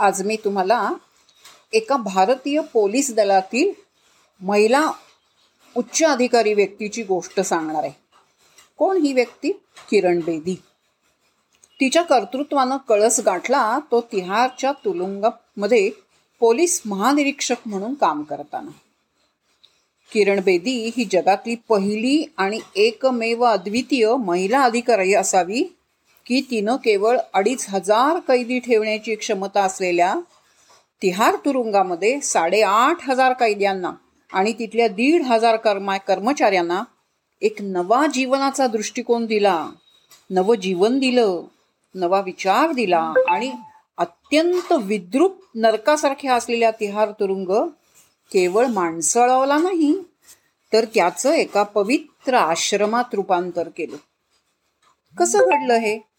आज मी तुम्हाला एका भारतीय पोलीस दलातील महिला उच्च अधिकारी व्यक्तीची गोष्ट सांगणार आहे. कोण ही व्यक्ती? किरण बेदी. तिच्या कर्तृत्वानं कळस गाठला तो तिहारच्या तुलुंगामध्ये पोलीस महानिरीक्षक म्हणून काम करताना. किरण बेदी ही जगातली पहिली आणि एकमेव अद्वितीय महिला अधिकारी असावी की तिनं केवळ अडीच हजार कैदी ठेवण्याची क्षमता असलेल्या तिहार तुरुंगामध्ये साडेआठ हजार कैद्यांना आणि तिथल्या दीड हजार कर्मा कर्मचाऱ्यांना एक नवा जीवनाचा दृष्टिकोन दिला. नवं जीवन दिलं नवा विचार दिला आणि अत्यंत विद्रुप नरकासारख्या असलेल्या तिहार तुरुंग केवळ माणसळवला नाही तर त्याचं एका पवित्र आश्रमात रूपांतर केलं. कसं घडलं हे?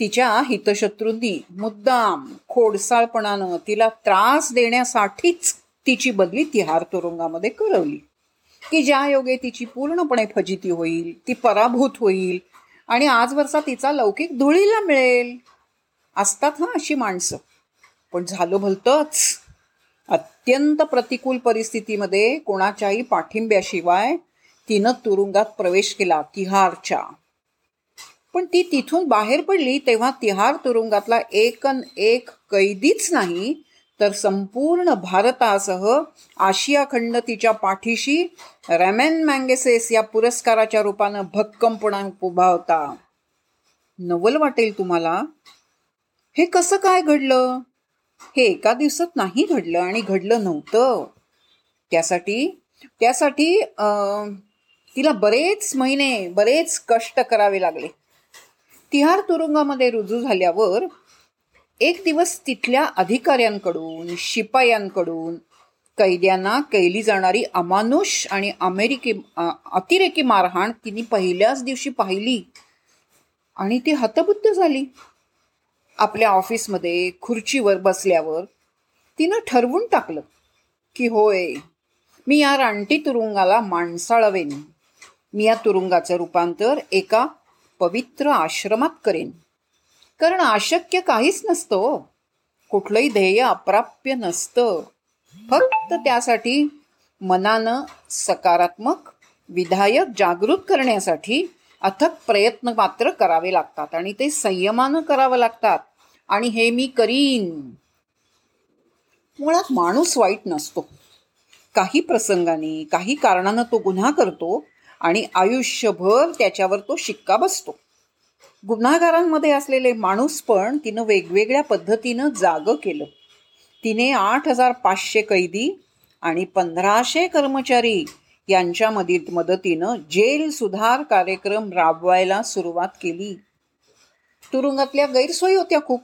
तिच्या हितशत्रूंनी मुद्दाम खोडसाळपणानं तिला त्रास देण्यासाठीच तिची बदली तिहार तुरुंगामध्ये करवली. की ज्या योगे तिची पूर्णपणे फजिती होईल ती पराभूत होईल आणि आजवरचा तिचा लौकिक धुळीला मिळेल. असतात हा अशी माणसं. पण झालं भलतंच. अत्यंत प्रतिकूल परिस्थितीमध्ये कोणाच्याही पाठिंब्याशिवाय तिनं तुरुंगात प्रवेश केला तिहारच्या. पण ती तिथून बाहेर पडली तेव्हा तिहार तुरुंगातला एकन एक कैदीच नाही तर संपूर्ण भारतासह आशिया खंड तिच्या पाठीशी रॅमेन मँगेसेस या पुरस्काराच्या रूपानं भक्कमपणा उभा होता. नवल वाटेल तुम्हाला. हे कसं काय घडलं? हे एका दिवसात नाही घडलं आणि घडलं नव्हतं. त्यासाठी त्यासाठी तिला बरेच महिने बरेच कष्ट करावे लागले. तिहार तुरुंगामध्ये रुजू झाल्यावर एक दिवस तिथल्या अधिकाऱ्यांकडून शिपायांकडून कैद्यांना कैली जाणारी अमानुष आणि अमेरिकी अतिरेकी मारहाण तिने पहिल्याच दिवशी पाहिली. आणि ती हतबुद्ध झाली. आपल्या ऑफिसमध्ये खुर्चीवर बसल्यावर तिनं ठरवून टाकलं की होय मी या रानटी तुरुंगाला माणसाळवेन. मी या तुरुंगाचं रूपांतर एका पवित्र आश्रमात करेन. कारण अशक्य काहीच नसतं कुठलंही ध्येय अप्राप्य नसतं. फक्त त्यासाठी मनानं सकारात्मक विधायक जागृत करण्यासाठी अथक प्रयत्न मात्र करावे लागतात आणि ते संयमानं करावं लागतात. आणि हे मी करीन. मुळात माणूस वाईट नसतो. काही प्रसंगाने काही कारणानं तो गुन्हा करतो आणि आयुष्यभर त्याच्यावर तो शिक्का बसतो. गुन्हागारांमध्ये असलेले माणूस पण तिनं वेगवेगळ्या पद्धतीनं जागं केलं. तिने आठ हजार पाचशे कैदी आणि पंधराशे कर्मचारी यांच्या मदत मदतीनं जेल सुधार कार्यक्रम राबवायला सुरुवात केली. तुरुंगातल्या गैरसोयी होत्या खूप.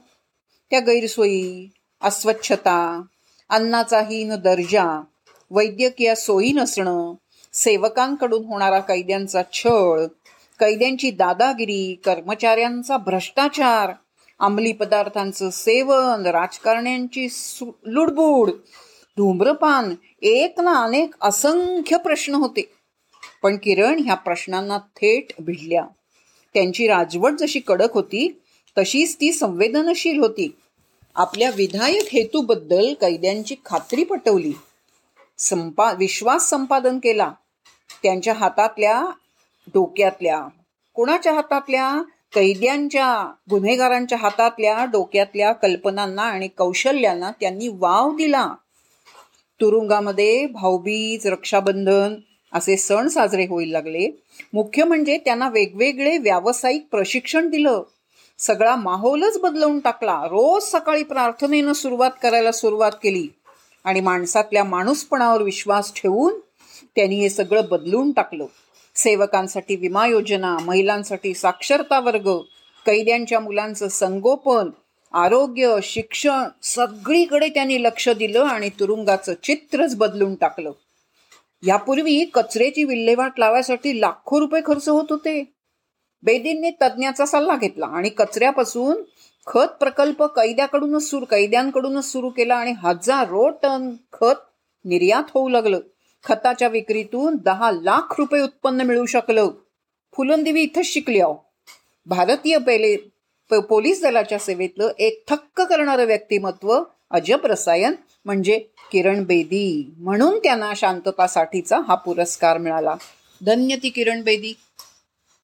त्या गैरसोयी अस्वच्छता अन्नाचा हीन दर्जा वैद्यकीय सोयी नसणं सेवकांकडून होणारा कैद्यांचा छळ कैद्यांची दादागिरी कर्मचाऱ्यांचा भ्रष्टाचार अंमली पदार्थांचं सेवन राजकारण्यांची लुडबुड धूम्रपान एक ना अनेक असंख्य प्रश्न होते. पण किरण ह्या प्रश्नांना थेट भिडल्या. त्यांची राजवट जशी कडक होती तशीच ती संवेदनशील होती. आपल्या विधायक हेतूबद्दल कैद्यांची खात्री पटवली. संपा विश्वास संपादन केला. त्यांच्या हातातल्या डोक्यातल्या कोणाच्या हातातल्या? कैद्यांच्या गुन्हेगारांच्या हातातल्या डोक्यातल्या कल्पनांना आणि कौशल्यांना त्यांनी वाव दिला. तुरुंगामध्ये भाऊबीज रक्षाबंधन असे सण साजरे होईल लागले. मुख्य म्हणजे त्यांना वेगवेगळे व्यावसायिक प्रशिक्षण दिलं. सगळा माहोलच बदलवून टाकला. रोज सकाळी प्रार्थनेनं सुरुवात करायला सुरुवात केली. आणि माणसातल्या माणूसपणावर विश्वास ठेवून त्यांनी हे सगळं बदलून टाकलं. सेवकांसाठी विमा योजना महिलांसाठी साक्षरता वर्ग कैद्यांच्या मुलांचं संगोपन आरोग्य शिक्षण सगळीकडे त्यांनी लक्ष दिलं आणि तुरुंगाचं चित्रच बदलून टाकलं. यापूर्वी कचऱ्याची विल्हेवाट लावायसाठी लाखो रुपये खर्च होत होते. बेदींनी तज्ज्ञाचा सल्ला घेतला आणि कचऱ्यापासून खत प्रकल्प कैद्याकडूनच सुरू कैद्यांकडूनच सुरू केला आणि हजारो टन खत निर्यात होऊ लागलं. खताच्या विक्रीतून दहा लाख रुपये उत्पन्न मिळू शकलं. फुलंदेवी इथंच शिकली आहो भारतीय पहिले प- पोलीस दलाच्या सेवेतलं एक थक्क करणारं व्यक्तिमत्व अजब रसायन म्हणजे किरण बेदी. म्हणून त्यांना शांततासाठीचा हा पुरस्कार मिळाला. धन्य ती किरण बेदी.